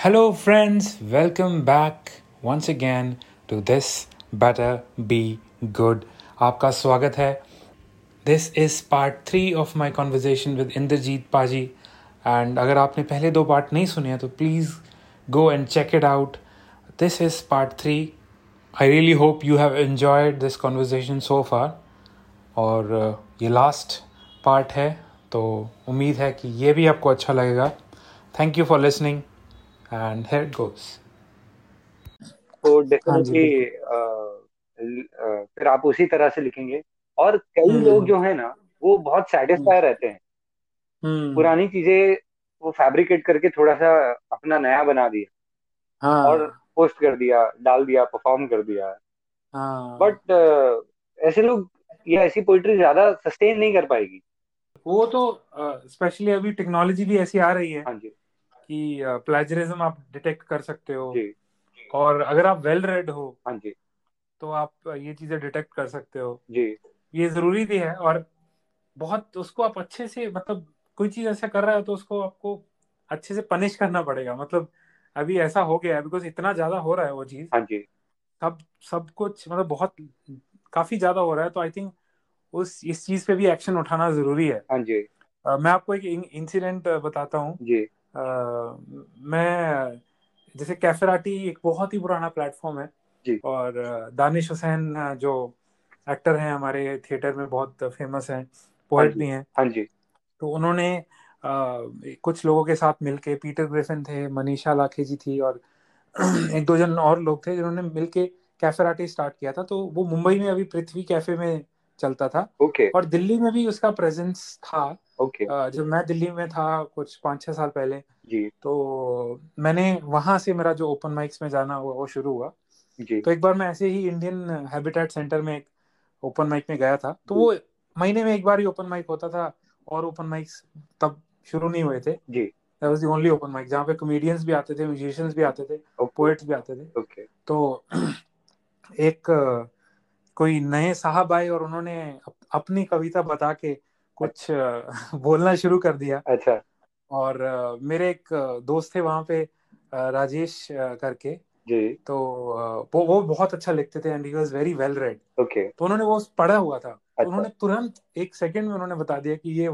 Hello, friends. Welcome back once again to this Better Be Good. आपका स्वागत है। This is part three of my conversation with Inderjit paaji and अगर आपने पहले दो part नहीं सुने हैं तो please go and check it out this is part three I really hope you have enjoyed this conversation so far और uh, ये लास्ट पार्ट है। तो उम्मीद है कि ये भी आपको अच्छा लगेगा। Thank you for listening and here it goes तो हाँ डेफिनेटली बिल्कुल फिर आप उसी तरह से लिखेंगे। और कई लोग हम्म। जो है ना वो बहुत हम्म सेटिस्फाई रहते हैं। हम्म। पुरानी चीज़ें वो फैब्रिकेट करके थोड़ा सा अपना नया बना दिया। और हाँ पोस्ट कर दिया डाल दिया परफॉर्म कर दिया। हाँ। बट ऐसे लोग या ऐसी पोइट्री ज़्यादा सस्टेन नहीं कर पाएगी। वो तो स्पेशली अभी टेक्नोलॉजी भी ऐसी आ रही है। हाँ जी। कि प्लेजरिज्म आप डिटेक्ट कर सकते हो। जी। और अगर आप वेल रेड हो हाँ जी। तो आप ये चीज़ें डिटेक्ट कर सकते हो। जी। ये ज़रूरी भी है और बहुत उसको आप अच्छे से मतलब कोई चीज़ ऐसा कर रहा है तो उसको आपको अच्छे से पनिश करना पड़ेगा। मतलब अभी ऐसा हो गया है बिकॉज़ इतना ज़्यादा हो रहा है वो चीज़। हाँ जी। सब सब कुछ मतलब बहुत काफ़ी ज़्यादा हो रहा है तो आई थिंक उस इस चीज़ पे भी एक्शन उठाना ज़रूरी है। हाँ जी। अ, मैं आपको एक इंसिडेंट बताता हूँ। जी। मैं जैसे कैफेराटी एक बहुत ही पुराना प्लेटफॉर्म है जी। और दानिश हुसैन जो एक्टर हैं हमारे थिएटर में बहुत फ़ेमस हैं हाँ पोएट भी हैं। हाँ जी। तो उन्होंने अ, कुछ लोगों के साथ मिलके पीटर ग्रिफिन थे मनीषा लाखे जी थी और एक दो जन और लोग थे जिन्होंने मिलके कैफेराटी स्टार्ट किया था। तो वो मुंबई में अभी पृथ्वी कैफ़े में चलता था ओके। और दिल्ली में भी उसका प्रेजेंस था। ओके अ, जब मैं दिल्ली में था कुछ पाँच छः साल पहले जी। तो मैंने वहाँ से मेरा जो ओपन माइक्स में जाना हुआ वो शुरू हुआ। जी। तो एक बार मैं ऐसे ही इंडियन हैबिटेट सेंटर में एक ओपन माइक में गया था। तो वो महीने में एक बार ही ओपन माइक होता था और ओपन माइक्स तब शुरू नहीं हुए थे। जी। That was the only open mic जहाँ पे कॉमेडियंस भी आते थे म्यूजिशियंस भी आते थे ओके पोएट्स भी आते थे। ओके तो एक कोई नए साहब आए और उन्होंने अप, अपनी कविता बता के कुछ बोलना शुरू कर दिया। अच्छा। और मेरे एक दोस्त थे वहाँ पे राजेश करके। जी। तो वो वो बहुत अच्छा लिखते थे and he was very well read okay. तो उन्होंने वो पढ़ा हुआ था। अच्छा। तो अच्छा। उन्होंने तुरंत एक सेकंड में उन्होंने बता दिया कि ये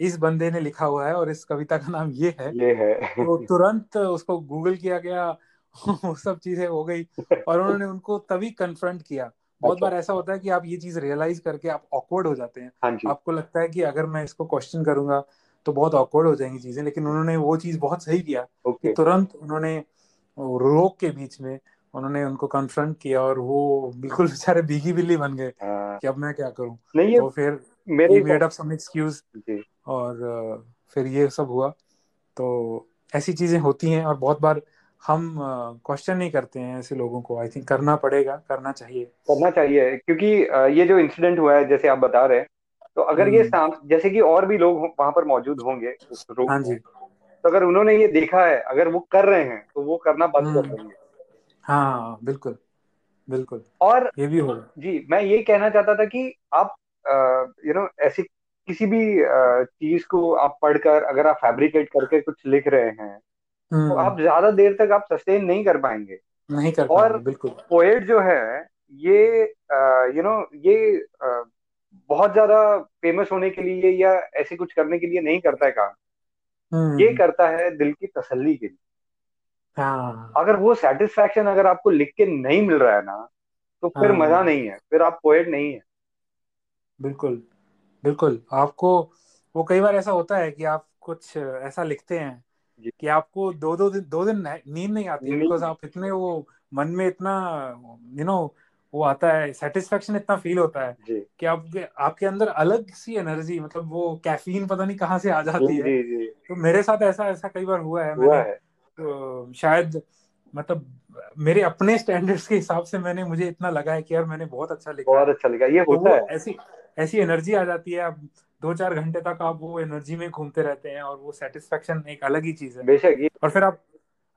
इस बंदे ने लिखा हुआ है और इस कविता का नाम ये है। ये है। तो तुरंत उसको गूगल किया गया वो सब चीज़ें हो गई। और उन्होंने उनको तभी कन्फ्रंट किया। बहुत अच्छा। बार ऐसा होता है कि आप ये चीज़ रियलाइज़ करके आप ऑकवर्ड हो जाते हैं। हाँ जी। आपको लगता है कि अगर मैं इसको क्वेश्चन करूँगा तो बहुत ऑकवर्ड हो जाएँगी चीज़ें लेकिन उन्होंने वो चीज़ बहुत सही किया कि तुरंत उन्होंने रोक के बीच में उन्होंने उनको कन्फ्रंट किया और वो बिल्कुल बेचारे भीगी बिल्ली बन गए हाँ। कि अब मैं क्या करूँ। नहीं तो फिर मेरे मेड अप सम एक्सक्यूज और फिर ये सब हुआ। तो ऐसी चीज़ें होती हैं और बहुत बार हम क्वेश्चन नहीं करते हैं ऐसे लोगों को। आई थिंक करना पड़ेगा करना चाहिए। करना चाहिए क्योंकि अ, ये जो इंसिडेंट हुआ है जैसे आप बता रहे हैं तो अगर ये हम्म। जैसे कि और भी लोग वहाँ पर मौजूद होंगे उस रूम हाँ जी। तो अगर उन्होंने ये देखा है अगर वो कर रहे हैं तो वो करना बंद कर हम्म। देंगे। हाँ बिल्कुल बिल्कुल। और ये भी होगा। जी मैं ये कहना चाहता था कि आप यू नो ऐसी किसी भी चीज़ को आप पढ़कर अगर आप फैब्रिकेट करके कुछ लिख रहे हैं तो हम्म। आप ज़्यादा देर तक आप सस्टेन नहीं कर पाएँगे। नहीं कर और पाएँगे बिल्कुल। पोएट जो है ये यू नो ये अ, बहुत ज़्यादा फ़ेमस होने के लिए या ऐसे कुछ करने के लिए नहीं करता है काम। ये हम्म करता है दिल की तसल्ली के लिए। हाँ। अगर वो सेटिस्फेक्शन अगर आपको लिख के नहीं मिल रहा है ना तो फिर मज़ा हाँ नहीं है फिर आप पोएट नहीं है। बिल्कुल बिल्कुल। आपको वो कई बार ऐसा होता है कि आप कुछ ऐसा लिखते हैं कि आपको दो दो दिन दो दिन नींद नहीं आती बिकॉज़ आप इतने वो मन में इतना यू नो वो आता है सेटिस्फेक्शन इतना फील होता है कि आपके आपके अंदर अलग सी एनर्जी मतलब वो कैफीन पता नहीं कहाँ से आ जाती है। जी जी तो मेरे साथ ऐसा ऐसा कई बार हुआ है। हुआ मैंने है। तो शायद मतलब मेरे अपने स्टैंडर्ड्स के हिसाब से मैंने मुझे इतना लगा है कि यार मैंने बहुत अच्छा लिखा बहुत अच्छा लगा ये तो होता वो है। ऐसी ऐसी एनर्जी आ जाती है आप दो चार घंटे तक आप वो एनर्जी में घूमते रहते हैं और वो सेटिस्फेक्शन एक अलग ही चीज़ है। बेशक और फिर आप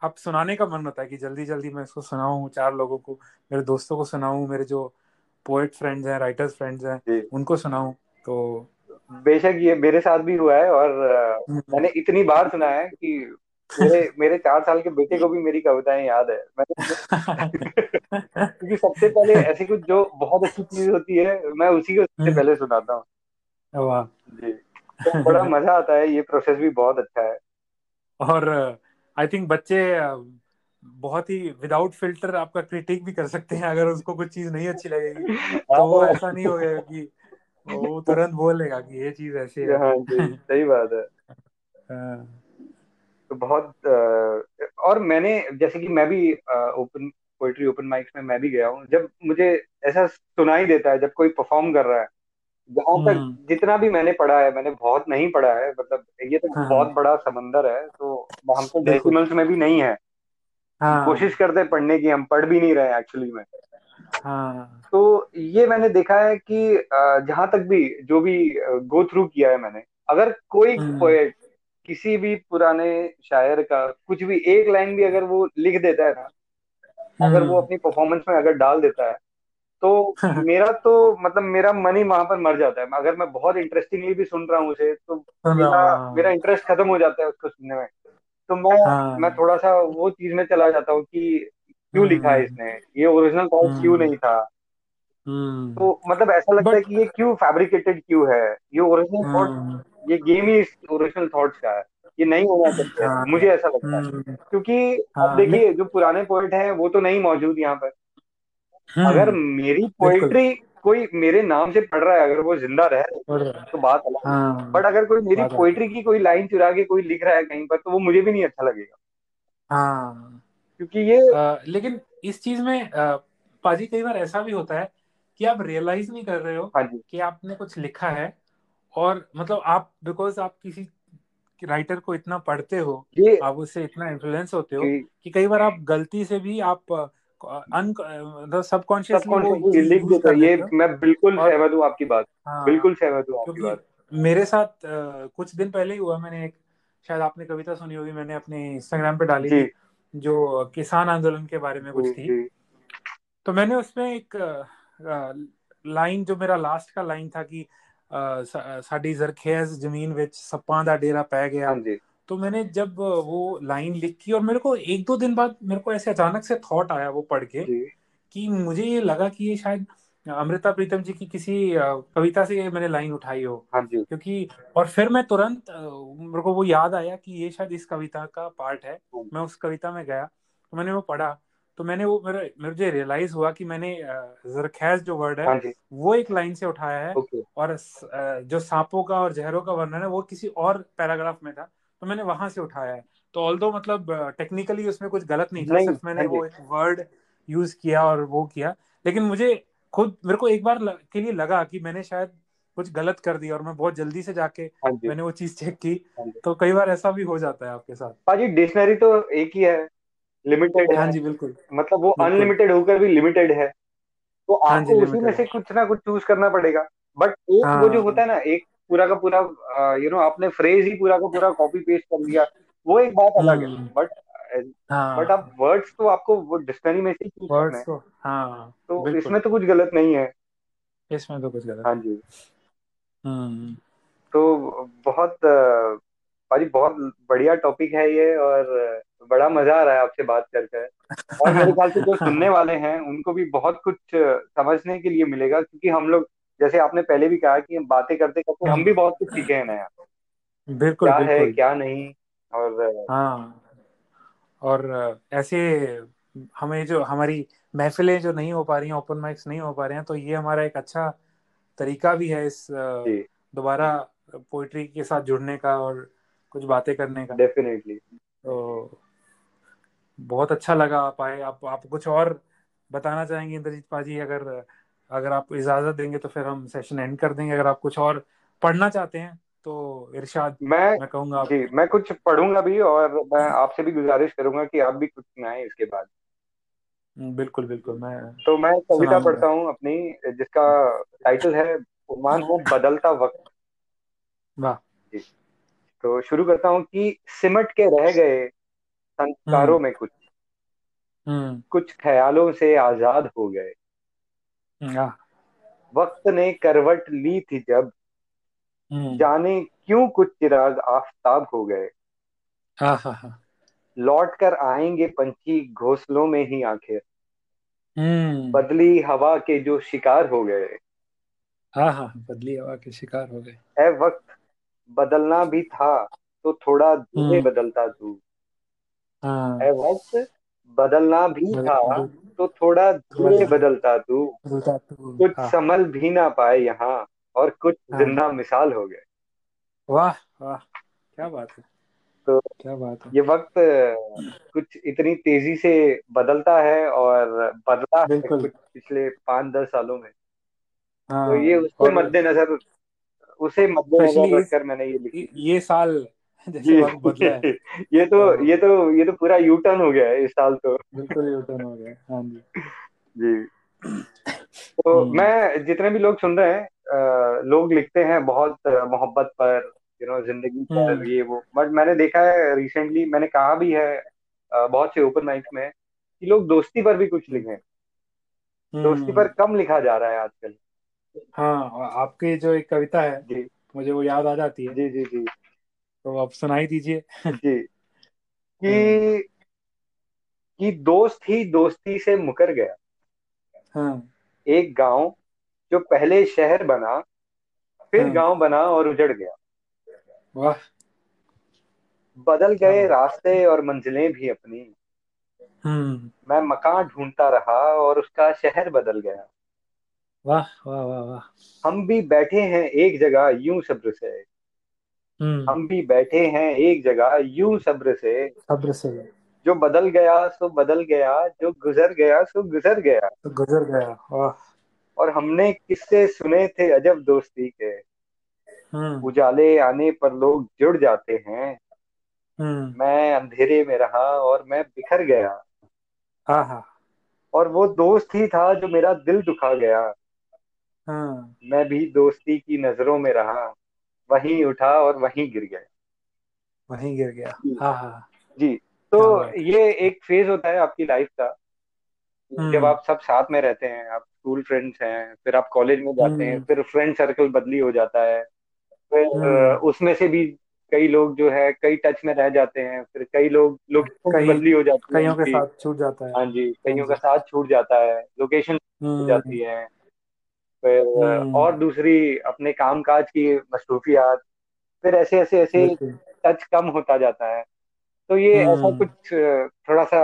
आप सुनाने का मन होता है कि जल्दी जल्दी मैं इसको सुनाऊं चार लोगों को मेरे दोस्तों को सुनाऊं मेरे जो पोएट फ्रेंड्स हैं राइटर्स फ्रेंड्स हैं उनको सुनाऊं तो बेशक ये मेरे साथ भी हुआ है और हम्म। मैंने इतनी बार सुना है कि मेरे मेरे चार साल के बेटे को भी मेरी कविताएँ याद है। मैंने क्योंकि सबसे पहले ऐसी कुछ जो बहुत अच्छी चीज़ होती है मैं उसी को सबसे हम्म, पहले सुनाता हूँ। जी। तो बड़ा मज़ा आता है ये प्रोसेस भी बहुत अच्छा है। और आई थिंक बच्चे बहुत ही विदाउट फ़िल्टर आपका क्रिटिक भी कर सकते हैं अगर उसको कुछ चीज़ नहीं अच्छी लगेगी। तो वो हाँ ऐसा नहीं होगा कि वो तुरंत बोलेगा कि ये चीज़ ऐसी है। हाँ जी सही बात है। हाँ, तो बहुत और मैंने जैसे कि मैं भी ओपन पोइट्री ओपन माइक्स में मैं भी गया हूँ। जब मुझे ऐसा सुनाई देता है जब कोई परफॉर्म कर रहा है जहाँ तक हम्म। जितना भी मैंने पढ़ा है मैंने बहुत नहीं पढ़ा है मतलब ये तो हाँ। बहुत बड़ा समंदर है तो हम तो डेसिमल्स में भी नहीं है। हाँ। कोशिश करते पढ़ने की हम पढ़ भी नहीं रहे एक्चुअली में। हाँ। तो ये मैंने देखा है कि जहाँ तक भी जो भी गो थ्रू किया है मैंने अगर कोई हम्म। पोएट किसी भी पुराने शायर का कुछ भी एक लाइन भी अगर वो लिख देता है ना अगर वो हम्म। अपनी परफॉर्मेंस में अगर डाल देता है तो मेरा तो मतलब मेरा मन ही वहाँ पर मर जाता है। अगर मैं बहुत इंटरेस्टिंगली भी सुन रहा हूँ उसे तो मेरा मेरा हाँ इंटरेस्ट खत्म हो जाता है उसको सुनने में। तो मैं मैं हाँ। थोड़ा सा वो चीज़ में चला जाता हूँ कि क्यों लिखा है हम्म इसने? ये ओरिजिनल थॉट क्यों हम्म नहीं था? हम्म। तो मतलब ऐसा लगता है कि ये क्यों फैब्रिकेटेड क्यों है? ये ओरिजिनल थॉट ये गेम ही ओरिजिनल थॉट्स का है। ये नहीं होना चाहिए। हाँ मुझे ऐसा लगता है। क्योंकि अब देखिए जो पुराने पोएट हैं वो तो नहीं मौजूद यहाँ पर। अगर हम्म मेरी पोएट्री कोई मेरे नाम से पढ़ रहा है अगर वो ज़िंदा रह रहे तो बात अलग हाँ। बट अगर कोई मेरी पोएट्री की कोई लाइन चुरा के कोई लिख रहा है कहीं पर तो वो मुझे भी नहीं अच्छा लगेगा। हाँ। क्योंकि ये अ, लेकिन इस चीज़ में अ, पाजी कई बार ऐसा भी होता है कि आप रियलाइज़ नहीं कर रहे हो हाँ कि आपने कुछ लिखा है और मतलब आप बिकॉज़ आप किसी राइटर को इतना पढ़ते हो आप उससे इतना इन्फ्लुएंस होते हो कि कई बार आप गलती से भी आप सबकॉन्शियसली लिख देते हैं कर ये मैं बिल्कुल सहमत हूँ आपकी बात। हाँ। बिल्कुल सहमत हूँ आपकी बात। मेरे साथ कुछ दिन पहले ही हुआ मैंने एक शायद आपने कविता सुनी होगी मैंने अपने इंस्टाग्राम पे डाली थी जो किसान आंदोलन के बारे में कुछ थी। तो मैंने उसमें एक लाइन जो मेरा लास्ट का लाइन था कि साडी जरखेज ज़मीन विच सप्पां दा डेरा पै गया। हाँ जी। तो मैंने जब वो लाइन लिखी और मेरे को एक दो दिन बाद मेरे को ऐसे अचानक से थॉट आया वो पढ़ के कि मुझे ये लगा कि ये शायद अमृता प्रीतम जी की किसी कविता से मैंने लाइन उठाई हो। हाँ जी। क्योंकि और फिर मैं तुरंत मेरे को वो याद आया कि ये शायद इस कविता का पार्ट है हाँ। मैं उस कविता में गया तो मैंने वो पढ़ा तो मैंने वो मेरे मुझे रियलाइज़ हुआ कि मैंने जरखैज जो वर्ड है हाँ वो एक लाइन से उठाया है और जो सांपों का और जहरों का वर्णन है वो किसी और पैराग्राफ में था। तो मैंने वहाँ से उठाया है। तो ऑल्दो मतलब टेक्निकली उसमें कुछ गलत नहीं था नहीं सिर्फ़ हाँ मैंने वो एक वर्ड यूज़ किया और वो किया। लेकिन मुझे खुद मेरे को एक बार ल, के लिए लगा कि मैंने शायद कुछ गलत कर दिया और मैं बहुत जल्दी से जाके हाँ मैंने वो चीज़ चेक की। हाँ तो कई बार ऐसा भी हो जाता है आपके साथ। पाजी डिक्शनरी तो एक ही है। लिमिटेड हाँ जी बिल्कुल। मतलब वो अनलिमिटेड होकर भी लिमिटेड है। तो हाँ आपको उसी में से कुछ ना कुछ चूज़ करना पड़ेगा। बट एक वो जो होता हाँ है ना एक पूरा का पूरा यू नो आपने फ्रेज ही पूरा का पूरा कॉपी पेस्ट कर लिया। वो एक बात अलग है हम्म। बट बट आप हाँ वर्ड्स तो आपको वो डिक्शनरी में से ही वर्ड्स है। हाँ तो इसमें तो कुछ गलत नहीं है। इसमें तो कुछ गलत। हाँ जी। हम्म। तो बहुत भाजी बहुत बढ़िया टॉपिक है ये और बड़ा मज़ा आ रहा है आपसे बात करके और मेरे ख्याल से जो सुनने वाले हैं उनको भी बहुत कुछ समझने के लिए मिलेगा क्योंकि हम लोग जैसे आपने पहले भी कहा कि हम बातें करते करते हम भी बहुत कुछ सीखे हैं नया। बिल्कुल क्या है बिल्कुल। क्या नहीं और हाँ। और ऐसे हमें जो हमारी महफिलें जो नहीं हो पा रही हैं ओपन माइक्स नहीं हो पा रहे हैं तो ये हमारा एक अच्छा तरीका भी है इस दोबारा पोइट्री के साथ जुड़ने का और कुछ बातें करने का। डेफिनेटली। तो बहुत अच्छा लगा आप आए। आप आप कुछ और बताना चाहेंगे इंद्रजीत पाजी अगर अगर आप इजाज़त देंगे तो फिर हम सेशन एंड कर देंगे। अगर आप कुछ और पढ़ना चाहते हैं तो इरशाद मैं मैं कहूँगा जी मैं कुछ पढ़ूँगा भी और मैं आपसे भी गुजारिश करूँगा कि आप भी कुछ सुनाएँ इसके बाद। बिल्कुल बिल्कुल मैं तो मैं कविता पढ़ता हूँ अपनी जिसका टाइटल है उन्वान है बदलता वक्त। वाह। जी। तो शुरू करता हूँ कि सिमट के रह गए हम्म। संस्कारों में कुछ। हम्म। कुछ ख्यालों से आज़ाद हो गए। वक्त ने करवट ली थी जब। हम्म। जाने क्यों कुछ चिराग आफताब हो गए। हाँ हाँ हाँ। लौट कर आएँगे पंछी घोंसलों में ही आखिर। हम्म। बदली हवा के जो शिकार हो गए। हाँ हाँ बदली हवा के शिकार हो गए। है वक्त बदलना भी था तो थोड़ा धीरे हम्म। बदलता तू हाँ। है वक्त बदलना भी था तो थोड़ा धीरे बदलता तू। कुछ हाँ। संभल भी ना पाए यहाँ और कुछ हाँ। ज़िंदा मिसाल हो गए। वाह वाह क्या बात है। तो क्या बात है। ये वक्त कुछ इतनी तेज़ी से बदलता है और बदला है कुछ पिछले पाँच दस सालों में। तो ये हाँ उसके मद्देनजर उसे मद्देनजर रखकर मैंने ये लिखी। ये साल जैसे वक्त बदला है। ये तो तो ये तो ये तो पूरा यू टर्न हो गया है इस साल तो। बिल्कुल ही रिटर्न हो गया हाँ जी। जी। तो हम्म। मैं जितने भी लोग सुन रहे हैं लोग लिखते हैं बहुत मोहब्बत पर यू नो ज़िंदगी पर हम्म। ये वो। बट मैंने देखा है रिसेंटली मैंने कहा भी है बहुत से ओपन माइक्स में कि लोग दोस्ती पर भी कुछ लिखें। दोस्ती पर हम्म। कम लिखा जा रहा है आजकल। हाँ आपकी जो एक कविता है जी। मुझे वो याद आ जाती है। जी जी जी। तो आप सुनाई दीजिए। जी। हम्म। कि कि दोस्त ही दोस्ती से मुकर गया। हाँ। एक गाँव जो पहले शहर बना फिर हाँ। गाँव बना और उजड़ गया। वाह। बदल गए बात रास्ते और मंजिलें भी अपनी। हम्म। मैं मकान ढूंढता रहा और उसका शहर बदल गया। वाह वाह वाह वाह। हम भी बैठे हैं एक जगह यूँ सब्र से। हम भी बैठे हैं एक जगह यूँ सब्र से। सब्र से। जो बदल गया सो बदल गया। जो गुजर गया सो गुजर गया। तो गुजर गया वाह। और हमने किस्से सुने थे अजब दोस्ती के? हम्म। उजाले आने पर लोग जुड़ जाते हैं। हम्म। मैं अंधेरे में रहा और मैं बिखर गया। हाँ हाँ और वो दोस्त ही था जो मेरा दिल दुखा गया। हाँ। मैं भी दोस्ती की नज़रों में रहा। वहीं उठा और वहीं गिर गया। वहीं गिर गया। हाँ हाँ। जी तो ये एक फ़ेज़ होता है आपकी लाइफ का। जब हम्म। आप सब साथ में रहते हैं आप स्कूल फ्रेंड्स हैं फिर आप कॉलेज में जाते हैं हम्म। फिर फ्रेंड सर्कल बदली हो जाता है फिर हम्म। उसमें से भी कई लोग जो है कई टच में रह जाते हैं फिर कई लोग लोकेशन कई बदली हो जाती है कईयों के साथ छूट जाता है। हाँ जी हाँ कईयों का साथ छूट जाता है लोकेशन जाती है। फिर और हम्म। दूसरी अपने काम काज की मसरूफियात फिर ऐसे ऐसे ऐसे टच कम होता जाता है। तो ये ऐसा हम्म। कुछ थोड़ा सा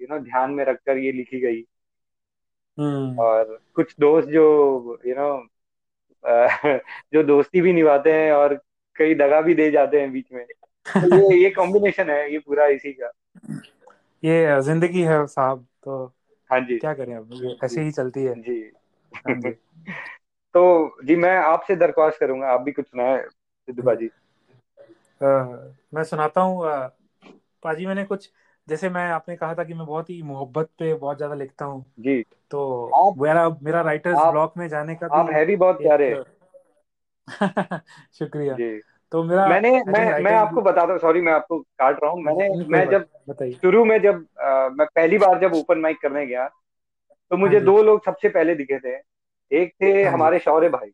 यू नो ध्यान में रखकर ये लिखी गई। हम्म। और कुछ दोस्त जो यू नो जो दोस्ती भी निभाते हैं और कई दगा भी दे जाते हैं बीच में। तो ये ये कॉम्बिनेशन है ये पूरा इसी का। ये ज़िंदगी है साहब तो हाँ जी। क्या करें अब? ऐसे ही चलती हाँ। जी। तो जी मैं आपसे दरख्वास्त करूँगा आप भी कुछ सुनाए सिद्धू अ, मैं सुनाता हूँ। पाजी मैंने कुछ जैसे मैं आपने कहा था कि मैं बहुत ही मोहब्बत पे बहुत ज़्यादा लिखता हूँ। जी। तो आप मेरा मेरा राइटर्स ब्लॉक में जाने का आप है भी बहुत प्यारे। शुक्रिया। जी। तो मेरा मैंने मैं मैं आपको बताता हूँ सॉरी मैं आपको काट रहा हूँ। मैंने मैं जब बताइए। शुरू में जब अ, मैं पहली बार जब ओपन माइक करने गया तो हाँ मुझे दो लोग सबसे पहले दिखे थे। एक थे हाँ हमारे शौर्य भाई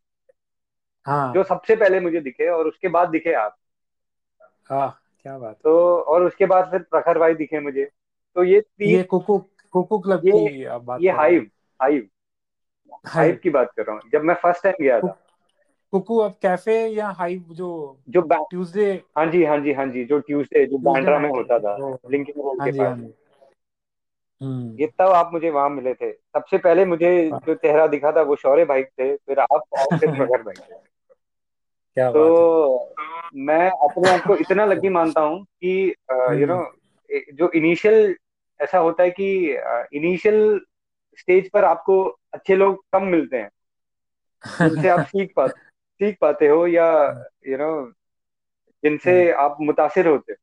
हाँ। जो हाँ सबसे पहले मुझे दिखे और उसके बाद दिखे आप। हाँ क्या बात। तो और उसके बाद फिर प्रखर भाई दिखे मुझे। तो ये है तीन ये कोको कोको क्लब ये की आप बात ये कर रहे हैं? Hive hive. हाइव। की बात कर रहा हूँ। जब मैं फ़र्स्ट टाइम गया था। कुकू अब कैफ़े या हाइव जो जो ट्यूसडे? हाँ जी हाँ जी हाँ जी जो ट्यूसडे जो बैंड्रा में होता था लिंकिंग रोड हाँ के पास। हाँ जी। ये तब आप मुझे वहाँ मिले थे। सबसे पहले मुझे जो चेहरा दिखा था वो शौर्य भाई थे फिर आप और फिर प्रखर भाई थे। क्या तो मैं अपने आप को इतना लकी मानता हूँ कि यू नो हम्म। जो इनिशियल ऐसा होता है कि इनिशियल स्टेज पर आपको अच्छे लोग कम मिलते हैं। जिनसे आप सीख पा सीख पाते हो या यू नो जिनसे हाँ आप मुतासिर होते हो।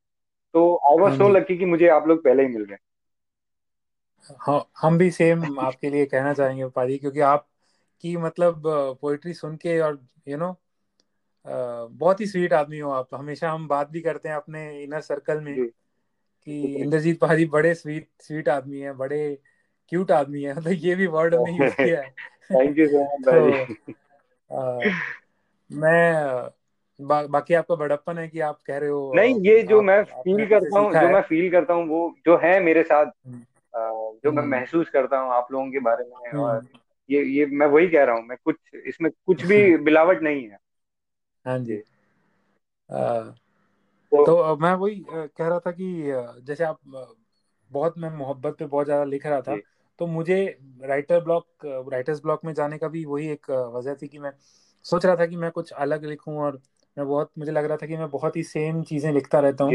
तो आई वॉज़ हाँ सो लकी कि मुझे आप लोग पहले ही मिल गए। हाँ हम भी सेम आपके लिए कहना चाहेंगे पाजी क्योंकि आप की मतलब पोइट्री सुन के और यू you नो know, बहुत ही स्वीट आदमी हो आप। हमेशा हम बात भी करते हैं अपने इनर सर्कल में कि इंद्रजीत पाजी बड़े स्वीट स्वीट आदमी हैं बड़े क्यूट आदमी है तो ये भी वर्ड हमने यूज़ किया है। थैंक यू सो मच मैं बा, बाकी आपका बड़प्पन है कि आप कह रहे हो नहीं ये जो आप, मैं फील करता हूँ जो मैं फील करता हूँ वो जो है मेरे साथ हम्म। जो मैं हम्म। महसूस करता हूँ आप लोगों के बारे में और हम्म, ये ये मैं वही कह रहा हूँ मैं कुछ इसमें कुछ भी मिलावट नहीं है। हाँ जी। तो तो मैं वही कह रहा था कि जैसे आप बहुत मैं मोहब्बत पे बहुत ज़्यादा लिख रहा था तो मुझे राइटर ब्लॉक राइटर्स ब्लॉक में जाने का भी वही एक वजह थी कि मैं सोच रहा था कि मैं कुछ अलग लिखूं और मैं बहुत मुझे लग रहा था कि मैं बहुत ही सेम चीज़ें लिखता रहता हूँ।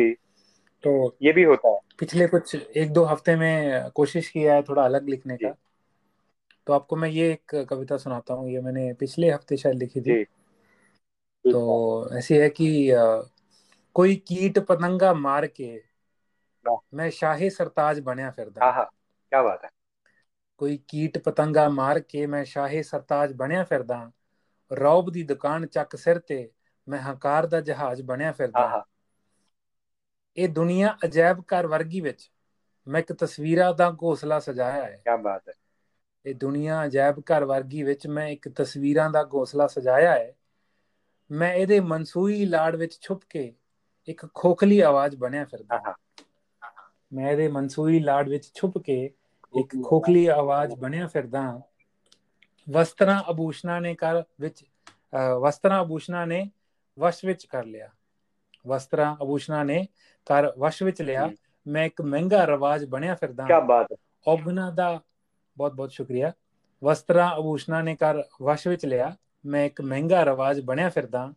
तो ये भी होता है पिछले कुछ एक दो हफ्ते में कोशिश किया है थोड़ा अलग लिखने जी का तो आपको मैं ये एक कविता सुनाता हूँ ये मैंने पिछले हफ्ते शायद लिखी थी जी ठीक है तो ऐसी है कि अ, कोई कीट पतंगा मार के वाह, मैं शाहे सरताज बनया फिरदा हाँ हाँ क्या बात है ਕੋਈ ਕੀਟ ਪਤੰਗਾ ਮਾਰ ਕੇ ਮੈਂ ਸ਼ਾਹੇ ਸਰਤਾਜ ਬਣਿਆ ਫਿਰਦਾ ਰੌਬ ਦੀ ਦੁਕਾਨ ਚੱਕ ਸਿਰ ਤੇ ਮੈਂ ਹੰਕਾਰ ਦਾ ਜਹਾਜ਼ ਬਣਿਆ हाँ ਫਿਰਦਾ हाँ ਇਹ ਦੁਨੀਆ ਅਜਾਇਬ ਘਰ ਵਰਗੀ ਵਿੱਚ ਮੈਂ ਇੱਕ ਤਸਵੀਰਾਂ ਦਾ ਘੋਸਲਾ ਸਜਾਇਆ ਹੈ। ਕੀ ਬਾਤ ਹੈ। ਇਹ ਦੁਨੀਆ ਅਜਾਇਬ ਘਰ ਵਰਗੀ ਵਿੱਚ ਮੈਂ ਇੱਕ ਤਸਵੀਰਾਂ ਦਾ ਘੋਸਲਾ ਸਜਾਇਆ ਹੈ। ਮੈਂ ਇਹਦੇ ਮਨਸੂਈ ਲਾੜ ਵਿੱਚ ਛੁਪ ਕੇ ਇੱਕ ਖੋਖਲੀ ਆਵਾਜ਼ ਬਣਿਆ ਫਿਰਦਾ ਹਾਂ। ਮੈਂ ਇਹਦੇ ਮਨਸੂਈ ਲਾੜ ਵਿੱਚ ਛੁਪ ਕੇ ਇੱਕ ਖੋਖਲੀ ਆਵਾਜ਼ ਬਣਿਆ ਫਿਰਦਾ ਵਸਤਰਾ ਆਭੂਸ਼ਣਾ ਨੇ ਕਰ ਵਿੱਚ ਵਸਤਰਾ ਆਭੂਸ਼ਣਾ ਨੇ ਵਸ਼ ਵਿੱਚ ਕਰ ਲਿਆ। ਵਸਤਰਾਂ ਆਭੂਸ਼ਣਾਂ ਨੇ ਕਰ ਵਸ਼ ਵਿੱਚ ਲਿਆ हम्म, ਮੈਂ ਇੱਕ ਮਹਿੰਗਾ ਰਿਵਾਜ ਬਣਿਆ ਫਿਰਦਾ क्या बात है ਔਗਣਾ ਦਾ ਬਹੁਤ ਬਹੁਤ ਸ਼ੁਕਰੀਆ ਵਸਤਰਾਂ ਆਭੂਸ਼ਣਾਂ ਨੇ ਕਰ ਵਸ਼ ਵਿੱਚ ਲਿਆ ਮੈਂ ਇੱਕ ਮਹਿੰਗਾ ਰਿਵਾਜ ਬਣਿਆ ਫਿਰਦਾ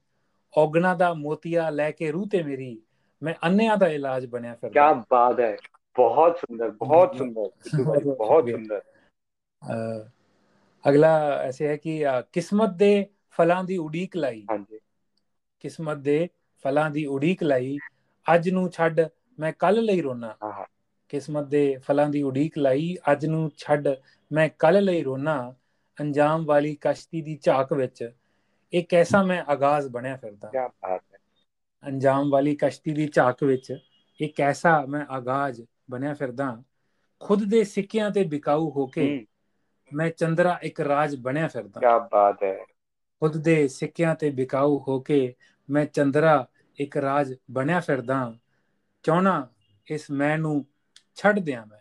ਔਗਣਾ ਦਾ ਮੋਤੀਆ ਲੈ ਕੇ ਰੂਹ ਤੇ ਮੇਰੀ ਮੈਂ ਅੰਨਿਆਂ ਦਾ ਇਲਾਜ ਬਣਿਆ क्या ਫਿਰਦਾ बात है बहुत सुंदर बहुत बहुत सुंदर सिद्धू बहुत भाई बहुत बहुत शुक्रिया सुंदर अ, अगला ऐसे है कि अ, किस्मत दे फलां दी उड़ीक लाई हाँ जी ਕਿਸਮਤ ਦੇ ਫਲਾਂ ਦੀ ਉਡੀਕ ਲਈ ਅੱਜ ਨੂੰ ਛੱਡ ਮੈਂ ਕੱਲ ਲਈ ਰੋਣਾ ਕਿਸਮਤ ਦੇ ਫਲਾਂ ਦੀ ਉਡੀਕ ਲਈ ਅੱਜ ਨੂੰ ਛੱਡ ਮੈਂ ਕੱਲ ਲਈ ਰੋਣਾ ਅੰਜਾਮ ਵਾਲੀ ਕਸ਼ਤੀ ਦੀ ਝਾਕ ਵਿੱਚ ਇਹ ਕੈਸਾ ਮੈਂ ਆਗਾਜ਼ ਬਣਿਆ ਫਿਰਦਾ। ਕੀ ਬਾਤ ਹੈ। ਅੰਜਾਮ ਵਾਲੀ ਕਸ਼ਤੀ ਦੀ ਝਾਕ ਵਿੱਚ ਇਹ ਕੈਸਾ ਮੈਂ ਆਗਾਜ਼ ਬਣਿਆ ਫਿਰਦਾ। ਖੁਦ ਦੇ ਸਿੱਕਿਆਂ ਤੇ ਬਿਕਾਊ ਹੋ ਕੇ ਮੈਂ ਚੰਦਰਾ ਇੱਕ ਰਾਜ ਬਣਿਆ ਫਿਰਦਾ। ਕੀ ਬਾਤ ਹੈ। ਖੁਦ ਦੇ ਸਿੱਕਿਆਂ ਤੇ ਬਿਕਾਊ ਹੋ ਕੇ ਮੈਂ ਚੰਦਰਾ ਇੱਕ ਰਾਜ ਬਣਿਆ ਫਿਰਦਾ ਚਾਹਣਾ ਇਸ ਮੈਂ ਨੂੰ ਛੱਡ ਦਿਆਂ ਮੈਂ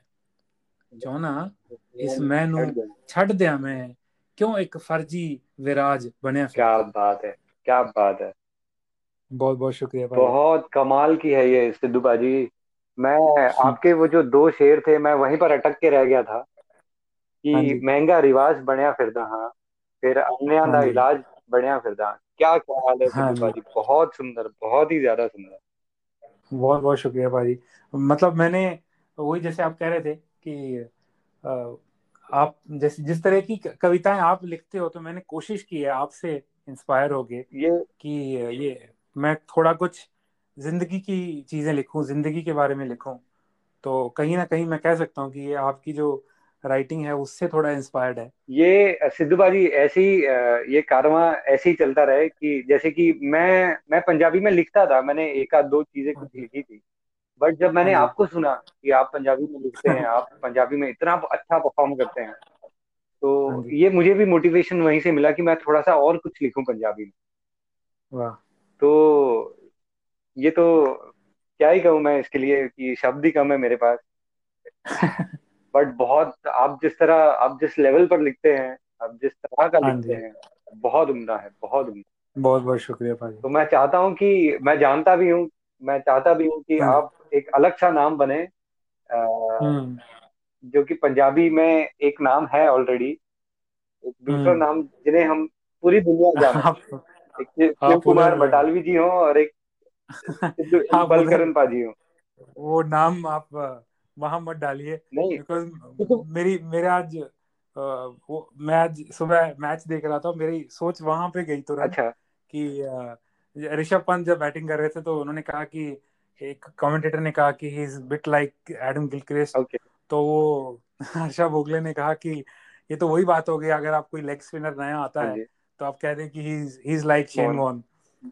ਚਾਹਣਾ ਇਸ ਮੈਂ ਨੂੰ छड़ गया। ਛੱਡ ਦਿਆਂ ਮੈਂ ਕਿਉਂ ਇੱਕ ਫਰਜੀ ਵਿਰਾਜ ਬਣਿਆ क्या ਫਿਰਦਾ बात है क्या बात है बहुत बहुत शुक्रिया भाई बहुत कमाल की है ये सिद्धू बाजी मैं आपके वो जो दो शेर थे मैं वहीं पर अटक के रह गया था हाँ कि जी महंगा रिवाज बनया फिरदा हाँ फिर अन्य हाँ दा जी इलाज बनया फिरदा क्या ख्याल है हाँ सिद्धू जी। बाजी बहुत सुंदर बहुत ही ज़्यादा सुंदर। बहुत बहुत शुक्रिया भाई मतलब मैंने वही जैसे आप कह रहे थे कि आप जैसे जिस तरह की क- कविताएँ आप लिखते हो तो मैंने कोशिश की है आपसे इंस्पायर होके ये कि ये मैं थोड़ा कुछ ज़िंदगी की चीज़ें लिखूं ज़िंदगी के बारे में लिखूं। तो कहीं ना कहीं मैं कह सकता हूँ कि ये आपकी जो राइटिंग है उससे थोड़ा इंस्पायर्ड है। ये सिद्धू बाजी ऐसे ही ये कारवा ऐसे ही चलता रहे कि जैसे कि मैं मैं पंजाबी में लिखता था मैंने एक आध दो चीज़ें हाँ कुछ लिखी थी। बट जब हाँ। मैंने आपको सुना कि आप पंजाबी में लिखते हैं आप पंजाबी में इतना अच्छा परफॉर्म करते हैं हाँ तो ये मुझे भी मोटिवेशन वहीं से मिला कि मैं थोड़ा सा और कुछ लिखूं पंजाबी में। वाह। तो ये तो क्या ही कहूँ मैं इसके लिए कि शब्द ही कम है मेरे पास। बट बहुत आप जिस तरह आप जिस लेवल पर लिखते हैं आप जिस तरह का हाँ लिखते हैं बहुत उम्दा है बहुत उम्दा। बहुत बहुत शुक्रिया भाई। तो मैं चाहता हूँ कि मैं जानता भी हूँ मैं चाहता भी हूँ कि हाँ। आप एक अलग सा नाम बने हम्म। जो कि पंजाबी में एक नाम है ऑलरेडी एक दूसरा हम्म। नाम जिन्हें हम पूरी दुनिया जाने आप एक शिव कुमार बटालवी जी हों और एक बलकरण पाजी हों। वो नाम आप वहाँ मत डालिए बिकॉज़ तो, मेरी मेरे आज वो मैं आज सुबह मैच देख रहा था मेरी सोच वहाँ पे गई तुरंत अच्छा। कि ऋषभ पंत जब बैटिंग कर रहे थे तो उन्होंने कहा कि एक कमेंटेटर ने कहा कि he is bit like Adam Gilchrist okay तो वो हर्षा भोगले ने कहा कि ये तो वही बात हो गई अगर आप कोई लेग स्पिनर नया आता हाँ है तो आप कह दें कि he is like Shane Warne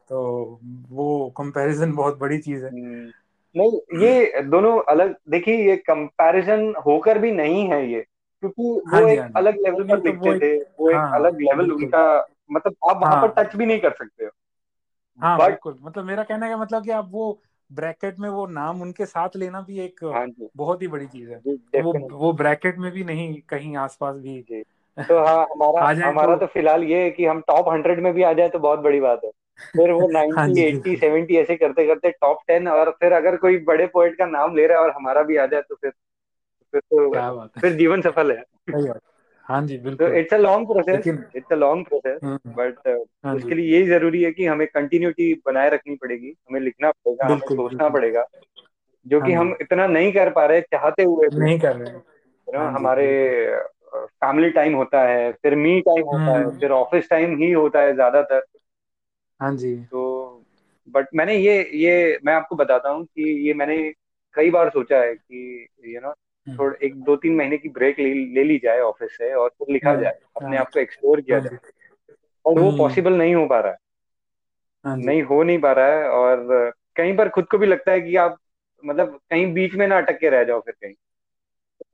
तो वो कंपैरिजन बहुत बड़ी चीज़ है। हम्म, नहीं ये दोनों अलग देखिए ये कंपैरिजन होकर भी नहीं है ये क्योंकि हाँ वो जी एक हाँ अलग लेवल पर तो लिखते थे वो एक हाँ अलग लेवल उनका मतलब आप वहाँ पर हाँ टच भी नहीं कर सकते हो। हाँ बिल्कुल मतलब मेरा कहने का मतलब कि आप वो ब्रैकेट में वो नाम उनके साथ लेना भी एक हाँ बहुत ही बड़ी चीज़ है। तो वो वो ब्रैकेट में भी नहीं कहीं आसपास भी तो हाँ हमारा हमारा तो तो फ़िलहाल ये है कि हम टॉप हंड्रेड में भी आ जाए तो बहुत बड़ी बात है। फिर वो हाँ नाइन्टी एट्टी सेवेंटी ऐसे करते करते टॉप टेन और फिर अगर कोई बड़े पोएट का नाम ले रहा है और हमारा भी आ जाए तो फिर फिर तो क्या बात है। फिर जीवन सफल है। हाँ जी तो बिल्कुल। It's a long process it's a long process hmm but उसके लिए यही ज़रूरी है कि हमें कंटिन्यूटी बनाए रखनी पड़ेगी हमें लिखना पड़ेगा हमें सोचना पड़ेगा जो हाँ कि हम इतना नहीं कर पा रहे चाहते हुए भी नहीं कर रहे। हैं हमारे फैमिली टाइम होता है फिर मी टाइम होता है हम्म फिर ऑफ़िस टाइम ही होता है ज़्यादातर। हाँ जी। तो बट मैंने ये ये मैं आपको बताता हूँ कि ये मैंने कई बार सोचा है कि यू नो हम्म थोड़ा एक दो तीन महीने की ब्रेक ले, ले ली जाए ऑफ़िस से और फिर लिखा हम्म, जाए अपने हाँ आप को एक्सप्लोर किया हाँ जाए। और वो हम्म। पॉसिबल नहीं हो पा रहा है। हाँ नहीं हो नहीं पा रहा है और कहीं पर खुद को भी लगता है कि आप मतलब कहीं बीच में ना अटक के रह जाओ फिर कहीं।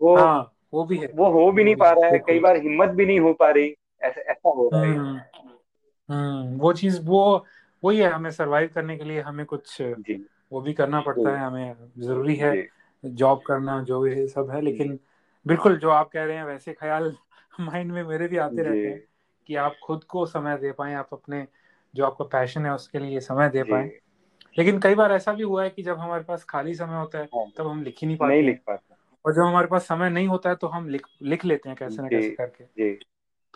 वो हाँ वो भी है। वो हो भी नहीं पा रहा है कई बार हिम्मत भी नहीं हो पा रही ऐसा ऐसा हो रहा है। हम्म वो चीज़ वो वही है हमें सरवाइव करने के लिए हमें कुछ जी। वो भी करना पड़ता है हमें ज़रूरी है जी। जॉब करना जो ये सब है लेकिन बिल्कुल जो आप कह रहे हैं वैसे ख्याल माइंड में मेरे भी आते रहते हैं कि आप खुद को समय दे पाएँ आप अपने जो आपका पैशन है उसके लिए समय दे पाएँ। लेकिन कई बार ऐसा भी हुआ है कि जब हमारे पास खाली समय होता है हाँ। तब हम लिख ही नहीं नहीं पाते लिख हैं पाता। और जब हमारे पास समय नहीं होता है तो हम लिख लिख लेते हैं कैसे ना कैसे करके। जी।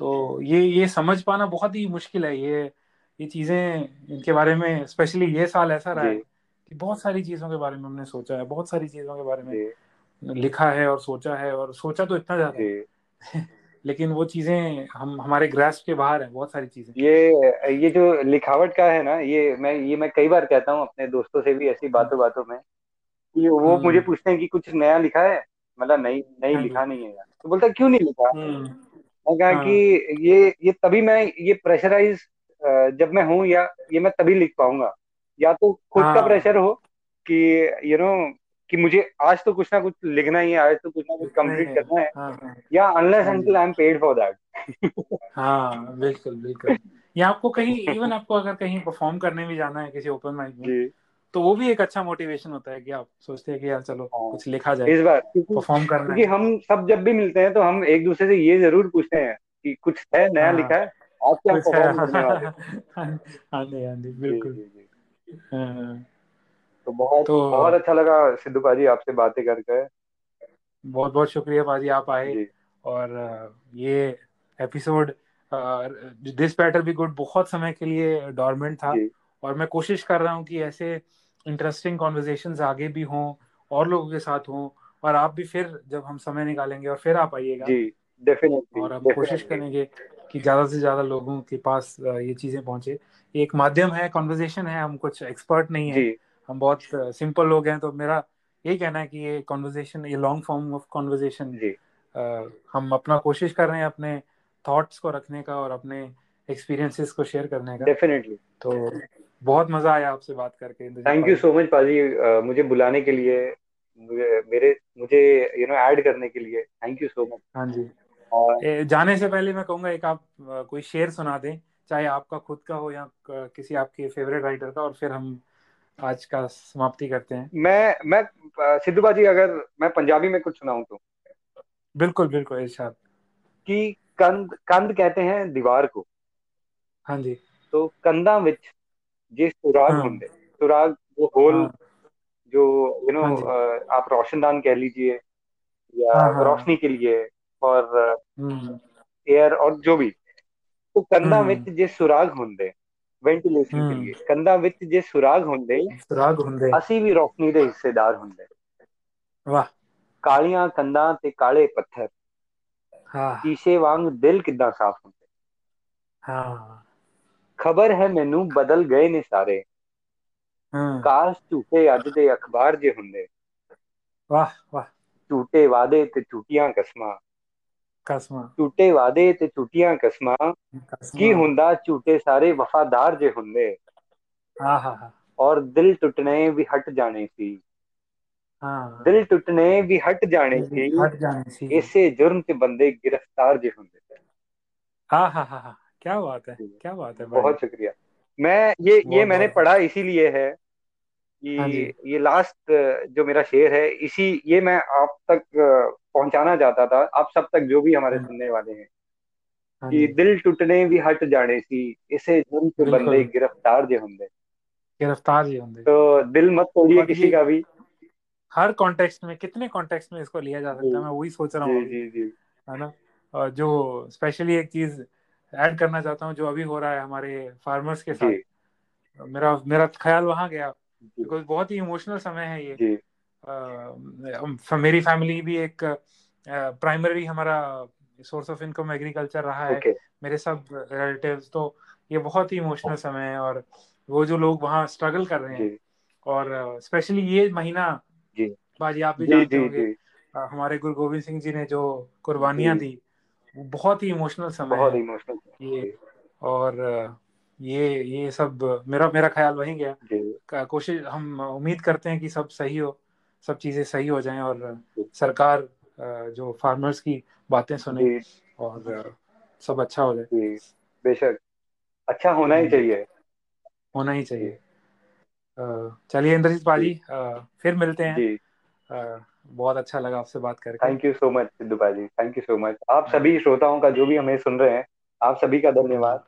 तो ये ये समझ पाना बहुत ही मुश्किल है ये ये चीज़ें इनके बारे में स्पेशली ये साल ऐसा रहा है कि बहुत सारी चीज़ों के बारे में हमने सोचा है बहुत सारी चीज़ों के बारे में लिखा है और सोचा है और सोचा तो इतना ज़्यादा है। लेकिन वो चीज़ें हम हमारे ग्रास्प के बाहर है बहुत सारी चीज़ें। ये ये जो लिखावट का है ना ये मैं ये मैं कई बार कहता हूँ अपने दोस्तों से भी ऐसी बातों बातों में कि वो मुझे हम्म। पूछते हैं कि कुछ नया लिखा है? मतलब नहीं नहीं हाँ लिखा नहीं है यार। तो बोलता क्यों नहीं लिखा? हम्म। मैं कहा कि हाँ ये ये तभी मैं ये प्रेशराइज जब मैं हूँ या ये मैं तभी लिख पाऊँगा। या तो खुद का हाँ। प्रेशर हो कि यू नो कि मुझे आज तो कुछ ना कुछ लिखना ही है आज तो कुछ ना कुछ कंप्लीट करना है। हाँ हाँ। या अनलेस हाँ until I am paid for that हाँ बिल्कुल बिल्कुल। या आपको कहीं इवन आपको अगर कहीं परफॉर्म करने भी जाना है किसी ओपन माइक में तो वो भी एक अच्छा मोटिवेशन होता है कि आप सोचते हैं कि यार चलो हाँ। कुछ लिखा जाए इस बार परफॉर्म करना क्योंकि हम सब जब भी मिलते हैं तो हम एक दूसरे से ये ज़रूर पूछते हैं कि कुछ है नया हाँ। लिखा है आज क्या है परफॉर्म हाँ। करने वाले हो? हाँ जी हाँ जी बिल्कुल। हाँ, तो बहुत तो बहुत अच्छा लगा सिद्धू पाजी आपसे बातें करके। बहुत बहुत शुक्रिया बाजी आप आए और ये episode this better be good बहुत समय के लिए डॉर्मेंट था और मैं कोशिश कर रहा हूँ कि ऐसे इंटरेस्टिंग कॉन्वर्जेशन आगे भी हों और लोगों के साथ हों और आप भी फिर जब हम समय निकालेंगे और फिर आप आइएगा। जी डेफिनेटली और हम कोशिश करेंगे कि ज़्यादा से ज़्यादा लोगों के पास ये चीज़ें पहुँचे। ये एक माध्यम है कॉन्वर्जेशन है हम कुछ एक्सपर्ट नहीं है। हम बहुत सिंपल लोग हैं तो मेरा यही कहना है कि ये कॉन्वर्जेशन ये लॉन्ग फॉर्म ऑफ़ कॉन्वर्जेशन हम अपना कोशिश कर रहे हैं अपने थॉट्स को रखने का और अपने एक्सपीरियंसेस को शेयर करने का। डेफिनेटली तो बहुत मज़ा आया आपसे बात करके थैंक यू सो मच पाजी। मुझे बुलाने के लिए मुझे मेरे मुझे यू नो ऐड करने के लिए थैंक यू सो मच हाँ जी। और जाने से पहले मैं कहूँगा एक आप कोई शेर सुना दें चाहे आपका खुद का हो या किसी आपके फेवरेट राइटर का और फिर हम आज का समाप्ति करते हैं। मैं मैं सिद्धू पाजी अगर मैं पंजाबी में कुछ सुनाऊं तो? बिल्कुल बिल्कुल इरशाद। कि कंद कंद कहते हैं दीवार को। हाँ जी। तो कंधा ਵਿੱਚ जे सुराग हाँ होंगे सुराग वो होल हाँ जो यू नो हाँ जी आप रोशनदान कह लीजिए या हाँ हाँ रोशनी के लिए और हम्म एयर और जो भी तो ਕੰਧਾਂ हम्म ਵਿੱਚ ਜੇ ਸੁਰਾਗ ਹੁੰਦੇ ਵੈਂਟੀਲੇਸ਼ਨ के हम्म लिए ਕੰਧਾਂ ਵਿੱਚ ਜੇ ਸੁਰਾਗ ਹੁੰਦੇ सुराग ਹੁੰਦੇ ਅਸੀਂ ਵੀ ਰੋਸ਼ਨੀ ਦੇ ਹਿੱਸੇਦਾਰ ਹੁੰਦੇ वाह ਕਾਲੀਆਂ ਕੰਧਾਂ ਤੇ ਕਾਲੇ ਪੱਥਰ हाँ ਸ਼ੀਸ਼ੇ ਵਾਂਗ ਦਿਲ ਕਿੱਦਾਂ ਸਾਫ਼ ਹੁੰਦੇ हाँ ਖਬਰ ਹੈ ਮੈਨੂੰ ਬਦਲ ਗਏ ਨੇ ਸਾਰੇ ਹਾਂ ਕਾਸ਼ ਝੂਠੇ ਅੱਜ ਦੇ ਅਖਬਾਰ ਜੇ ਹੁੰਦੇ ਵਾਹ ਵਾਹ ਝੂਠੇ ਵਾਦੇ ਤੇ ਝੂਠੀਆਂ ਕਸਮਾਂ ਕਸਮਾਂ ਝੂਠੇ ਵਾਦੇ ਤੇ ਝੂਠੀਆਂ ਕਸਮਾਂ ਕੀ ਹੁੰਦਾ ਝੂਠੇ ਸਾਰੇ ਵਫਾਦਾਰ ਜੇ ਹੁੰਦੇ ਆਹਾ ਔਰ ਦਿਲ ਟੁੱਟਣੇ ਵੀ ਹਟ ਜਾਣੇ ਸੀ ਹਾਂ ਦਿਲ ਟੁੱਟਣੇ ਵੀ ਹਟ ਜਾਣੇ ਸੀ ਹਟ ਜਾਣੇ ਸੀ ਇਸੇ ਜੁਰਮ ਤੇ ਬੰਦੇ ਗ੍ਰਿਫਤਾਰ ਜੇ ਹੁੰਦੇ ਆਹਾ ਹਾ ਹਾ क्या बात है? क्या बात है बहुत शुक्रिया। मैं ये ये मैंने पढ़ा इसीलिए है हाँ कि ये लास्ट जो मेरा शेर है इसी ये मैं आप तक पहुंचाना चाहता था। आप सब तक जो भी हमारे हाँ। सुनने वाले हैं हाँ कि दिल टुटने भी हट जाने सी इसे जुर्म के बंदे गिरफ़्तार जो होंगे। गिरफ़्तार जी होंगे। तो दिल मत तोड़िए किसी का भी। हर कॉन्टेक्स्ट में कितने कॉन्टेक्स्ट में इसको लिया जा सकता है मैं वही सोच रहा हूँ अभी जी जी। है ना? जो स्पेशली एक चीज़ ऐड करना चाहता हूँ जो अभी हो रहा है हमारे फार्मर्स के साथ। मेरा मेरा ख्याल वहाँ गया। बिकॉज़ बहुत ही इमोशनल समय है ये। अ, मेरी फैमिली भी एक प्राइमरी हमारा सोर्स ऑफ़ इनकम एग्रीकल्चर रहा है। मेरे सब रिलेटिव्स तो ये बहुत ही इमोशनल समय है और वो जो लोग वहाँ स्ट्रगल कर रहे हैं। और स्पेशली ये महीना जी। बाजी आप भी जानते होंगे हमारे गुरु गोविंद सिंह जी ने जो कुर्बानियाँ दी। वो बहुत ही इमोशनल समय बहुत है। इमोशनल ये और ये ये सब मेरा मेरा ख्याल वही गया। कोशिश हम उम्मीद करते हैं कि सब सही हो सब चीज़ें सही हो जाएँ और सरकार जो फार्मर्स की बातें सुने और सब अच्छा हो जाए। जी, बेशक। अच्छा होना ही चाहिए। होना ही चाहिए। चलिए इंद्रजीत पाजी फिर मिलते हैं। जी। बहुत अच्छा लगा आपसे बात करके। Thank you so much Sidhu भाई थैंक यू सो मच आप हाँ सभी श्रोताओं का जो भी हमें सुन रहे हैं आप सभी का हाँ धन्यवाद।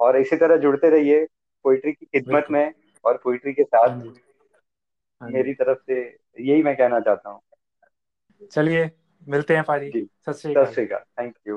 और इसी तरह जुड़ते रहिए पोइट्री की खिदमत में और पोइट्री के साथ। आगे। जी। हाँ मेरी तरफ़ से यही मैं कहना चाहता हूँ। चलिए मिलते हैं पाजी सत श्री अकाल। Thank you